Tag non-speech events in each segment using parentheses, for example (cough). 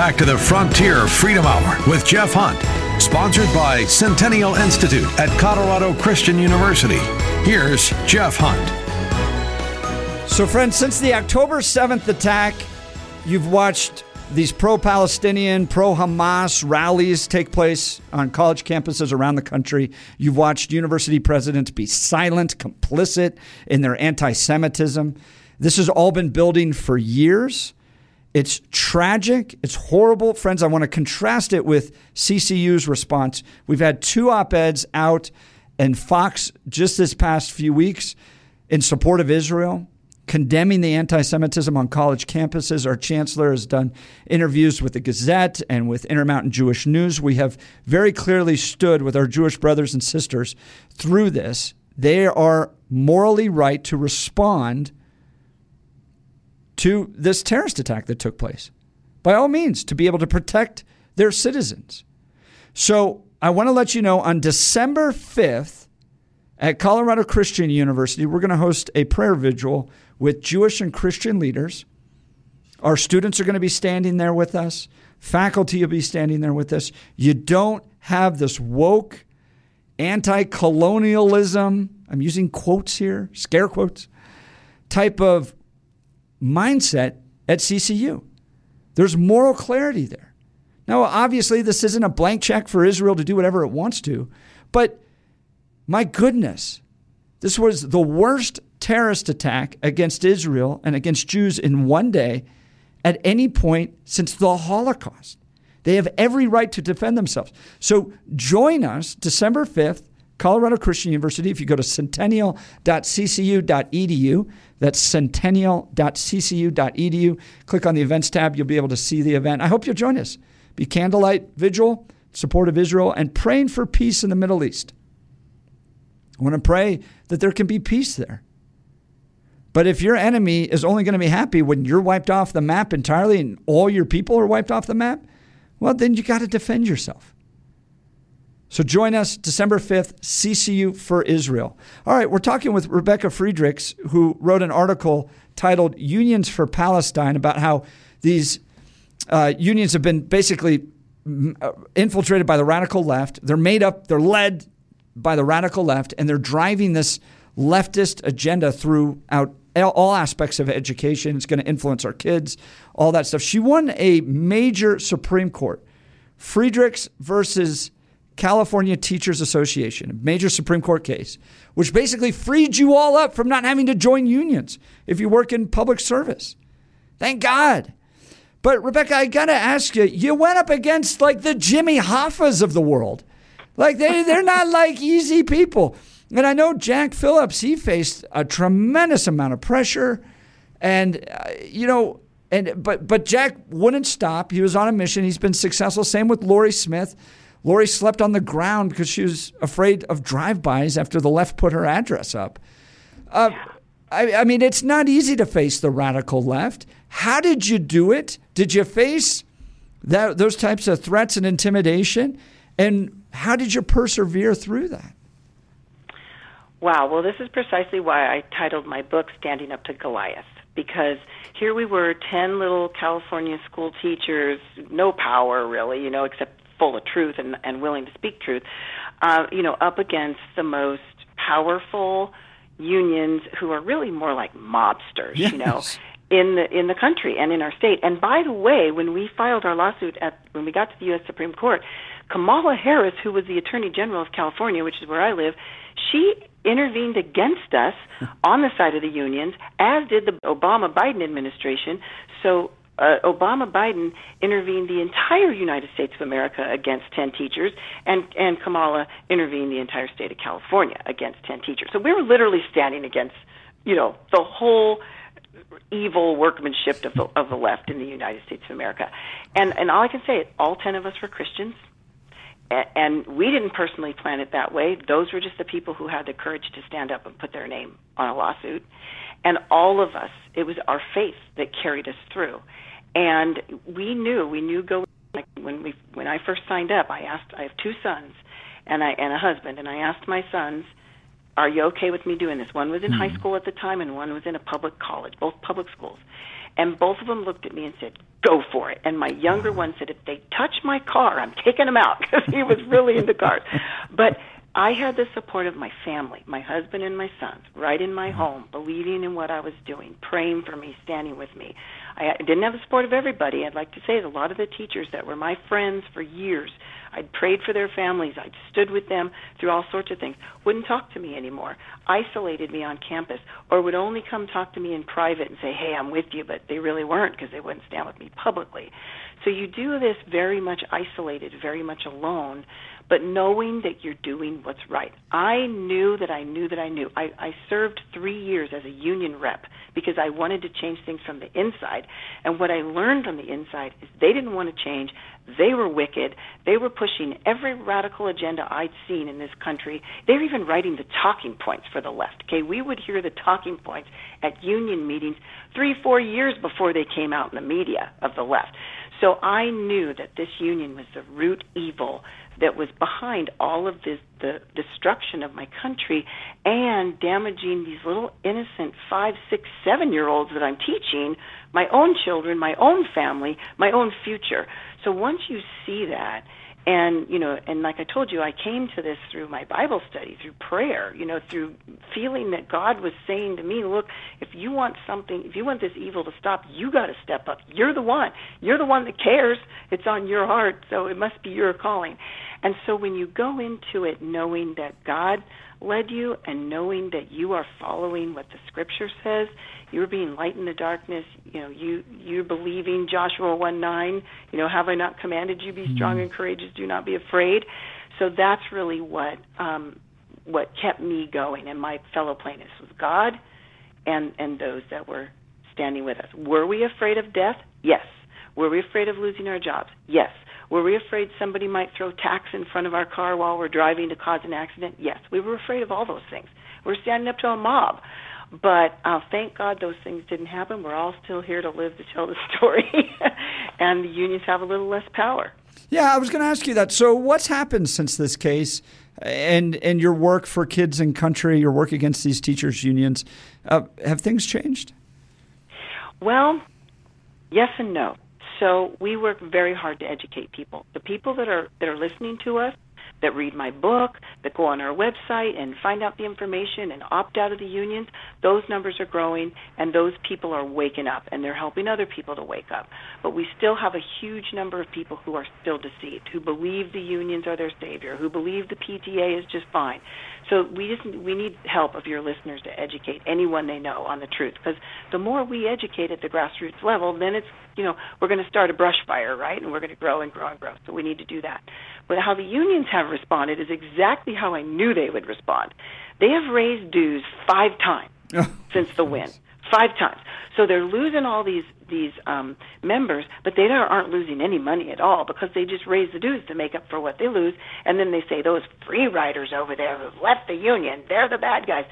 back to the Frontier Freedom Hour with Jeff Hunt, sponsored by Centennial Institute at Colorado Christian University. Here's Jeff Hunt. So, friends, since the October 7th attack, you've watched these pro Palestinian, pro Hamas rallies take place on college campuses around the country. You've watched university presidents be silent, complicit in their anti Semitism. This has all been building for years. It's tragic. It's horrible. Friends, I want to contrast it with CCU's response. We've had two op eds out and Fox just this past few weeks in support of Israel, condemning the anti Semitism on college campuses. Our chancellor has done interviews with the Gazette and with Intermountain Jewish News. We have very clearly stood with our Jewish brothers and sisters through this. They are morally right to respond to this terrorist attack that took place. By all means, to be able to protect their citizens. So I want to let you know on December 5th at Colorado Christian University, we're going to host a prayer vigil with Jewish and Christian leaders. Our students are going to be standing there with us, faculty will be standing there with us. You don't have this woke, anti colonialism, I'm using quotes here, scare quotes, type of mindset at CCU. There's moral clarity there. Now, obviously, this isn't a blank check for Israel to do whatever it wants to, but my goodness, this was the worst terrorist attack against Israel and against Jews in one day at any point since the Holocaust. They have every right to defend themselves. So join us December 5th, Colorado Christian University. If you go to centennial.ccu.edu, that's centennial.ccu.edu. Click on the events tab. You'll be able to see the event. I hope you'll join us. Be candlelight vigil, support of Israel, and praying for peace in the Middle East. I want to pray that there can be peace there. But if your enemy is only going to be happy when you're wiped off the map entirely and all your people are wiped off the map, well, then you got to defend yourself. So join us December 5th, CCU for Israel. All right, we're talking with Rebecca Friedrichs, who wrote an article titled Unions for Palestine about how these uh, unions have been basically mm, uh, infiltrated by the radical left. They're made up, they're led by the radical left, and they're driving this leftist agenda throughout all aspects of education. It's going to influence our kids, all that stuff. She won a major Supreme Court, Friedrichs versus California Teachers Association, a major Supreme Court case, which basically freed you all up from not having to join unions if you work in public service. Thank God. But Rebecca, I got to ask you, you went up against like the Jimmy Hoffas of the world. Like they, they're not (laughs) like easy people. And I know Jack Phillips, he faced a tremendous amount of pressure. And, uh, you know, and but but Jack wouldn't stop. He was on a mission. He's been successful. Same with Lorie Smith. Lorie slept on the ground because she was afraid of drive-bys after the left put her address up. Uh, I, I, mean, it's not easy to face the radical left. How did you do it? Did you face that, those types of threats and intimidation? And how did you persevere through that? Wow. Well, this is precisely why I titled my book "Standing Up to Goliath." Because here we were, ten little California school teachers, no power really, you know, except full of truth and, and willing to speak truth, uh, you know, up against the most powerful unions who are really more like mobsters, yes. you know, in the in the country and in our state. And by the way, when we filed our lawsuit at when we got to the U.S. Supreme Court, Kamala Harris, who was the Attorney General of California, which is where I live, she intervened against us (laughs) on the side of the unions, as did the Obama Biden administration. So uh, Obama Biden intervened the entire United States of America against 10 teachers, and, and Kamala intervened the entire state of California against 10 teachers. So we were literally standing against, you know, the whole evil workmanship of the, of the left in the United States of America. And, and all I can say is all 10 of us were Christians and we didn't personally plan it that way. Those were just the people who had the courage to stand up and put their name on a lawsuit. And all of us, it was our faith that carried us through. And we knew, we knew going like when we when I first signed up, I asked I have two sons and I and a husband and I asked my sons, "Are you okay with me doing this?" One was in mm-hmm. high school at the time and one was in a public college, both public schools. And both of them looked at me and said, "Go for it." And my younger one said, "If they touch my car, I'm taking them out," (laughs) because he was really into cars. But I had the support of my family, my husband and my sons, right in my mm-hmm. home, believing in what I was doing, praying for me, standing with me. I didn't have the support of everybody. I'd like to say a lot of the teachers that were my friends for years I'd prayed for their families. I'd stood with them through all sorts of things. Wouldn't talk to me anymore. Isolated me on campus, or would only come talk to me in private and say, "Hey, I'm with you," but they really weren't because they wouldn't stand with me publicly. So you do this very much isolated, very much alone, but knowing that you're doing what's right. I knew that I knew that I knew. I, I served three years as a union rep because I wanted to change things from the inside. And what I learned from the inside is they didn't want to change. They were wicked. They were pushing every radical agenda I'd seen in this country. They were even writing the talking points for the left. Okay, we would hear the talking points at union meetings three, four years before they came out in the media of the left. So I knew that this union was the root evil that was behind all of this the destruction of my country and damaging these little innocent five, six, seven year olds that I'm teaching, my own children, my own family, my own future. So once you see that and you know and like i told you i came to this through my bible study through prayer you know through feeling that god was saying to me look if you want something if you want this evil to stop you got to step up. You're the one. You're the one that cares. It's on your heart. So it must be your calling. And so when you go into it knowing that god led you and knowing that you are following what the scripture says you're being light in the darkness you know you you're believing joshua 1 9 you know have i not commanded you be strong mm-hmm. and courageous do not be afraid. So that's really what um what kept me going and my fellow plaintiffs was god and and those that were standing with us. Were we afraid of death? Yes. Were we afraid of losing our jobs? Yes were we afraid somebody might throw tacks in front of our car while we're driving to cause an accident? Yes, we were afraid of all those things. We're standing up to a mob. But uh, thank God those things didn't happen. We're all still here to live to tell the (laughs) story, and the unions have a little less power. Yeah, I was going to ask you that. So, what's happened since this case, and and your work for Kids and Country, your work against these teachers' unions? Uh, have things changed? Well, yes and no. So we work very hard to educate people. The people that are that are listening to us, that read my book, that go on our website and find out the information and opt out of the unions, those numbers are growing and those people are waking up and they're helping other people to wake up. But we still have a huge number of people who are still deceived, who believe the unions are their savior, who believe the PTA is just fine. So we just we need help of your listeners to educate anyone they know on the truth because the more we educate at the grassroots level, then it's you know we're going to start a brush fire, right? And we're going to grow and grow and grow. So we need to do that. But how the unions have responded is exactly how I knew they would respond. They have raised dues five times (laughs) since the win five times. So they're losing all these these um, members, but they aren't losing any money at all because they just raise the dues to make up for what they lose. And then they say those free riders over there who've left the union, they're the bad guys.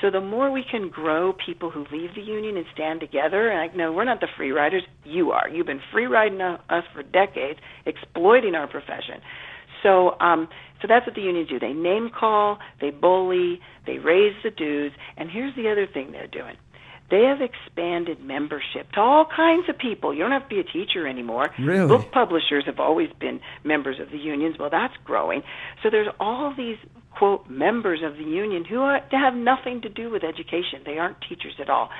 So the more we can grow people who leave the union and stand together, and I know we're not the free riders, you are. You've been free riding us for decades, exploiting our profession. So, um, so that's what the unions do. They name call, they bully, they raise the dues, and here's the other thing they're doing they have expanded membership to all kinds of people. You don't have to be a teacher anymore. Really? Book publishers have always been members of the unions. Well, that's growing. So there's all these quote members of the union who are, have nothing to do with education. They aren't teachers at all.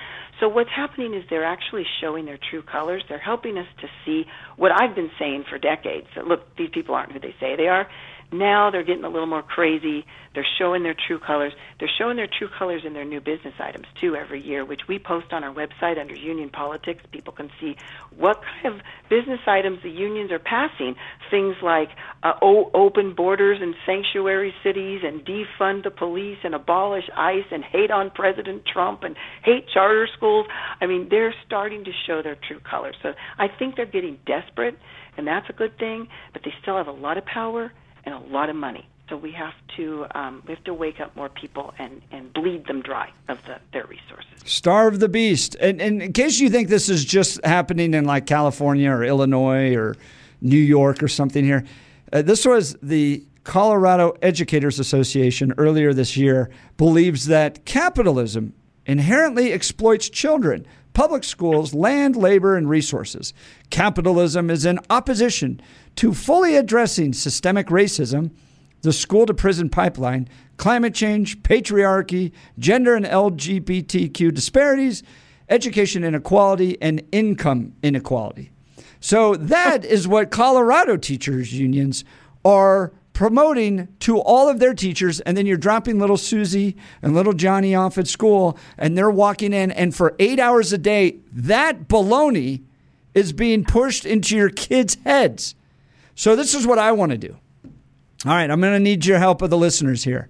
So what's happening is they're actually showing their true colors. They're helping us to see what I've been saying for decades. That look, these people aren't who they say they are. Now they're getting a little more crazy. They're showing their true colors. They're showing their true colors in their new business items too every year, which we post on our website under Union Politics. People can see what kind of business items the unions are passing. Things like uh, open borders and sanctuary cities, and defund the police, and abolish ICE, and hate on President Trump, and hate charter schools. I mean, they're starting to show their true colors. So I think they're getting desperate, and that's a good thing. But they still have a lot of power and a lot of money. So we have to um, we have to wake up more people and, and bleed them dry of the, their resources. Starve the beast. And, and in case you think this is just happening in like California or Illinois or New York or something here, uh, this was the Colorado Educators Association earlier this year believes that capitalism inherently exploits children public schools, land, labor, and resources. Capitalism is in opposition to fully addressing systemic racism, the school to prison pipeline, climate change, patriarchy, gender and LGBTQ disparities, education inequality, and income inequality. So that is what Colorado teachers' unions are promoting to all of their teachers, and then you're dropping little Susie and little Johnny off at school, and they're walking in, and for eight hours a day, that baloney is being pushed into your kids' heads. So this is what I want to do. All right, I'm going to need your help of the listeners here,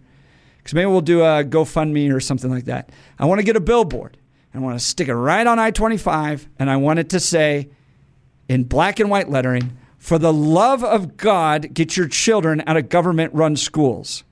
because maybe we'll do a GoFundMe or something like that. I want to get a billboard. And I want to stick it right on I-25, and I want it to say in black and white lettering for the love of God, get your children out of government run schools.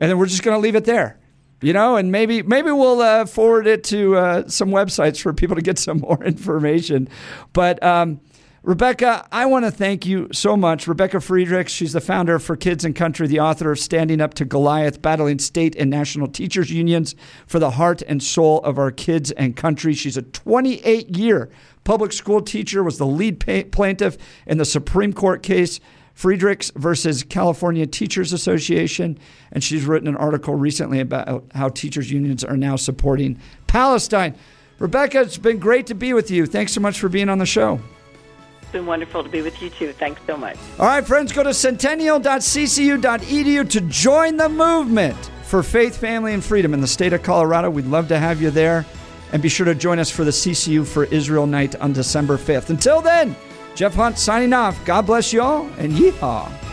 And then we're just going to leave it there. You know, and maybe maybe we'll uh, forward it to uh, some websites for people to get some more (laughs) information. But um, Rebecca, I want to thank you so much. Rebecca Friedrichs, she's the founder For Kids and Country, the author of Standing Up to Goliath, Battling State and National Teachers Unions for the Heart and Soul of Our Kids and Country. She's a 28 year public school teacher, was the lead plaintiff in the Supreme Court case. Friedrichs versus California Teachers Association. And she's written an article recently about how teachers' unions are now supporting Palestine. Rebecca, it's been great to be with you. Thanks so much for being on the show. It's been wonderful to be with you too. Thanks so much. All right, friends, go to centennial.ccu.edu to join the movement for faith, family, and freedom in the state of Colorado. We'd love to have you there. And be sure to join us for the CCU for Israel night on December 5th. Until then, Jeff Hunt signing off. God bless you all and yeehaw.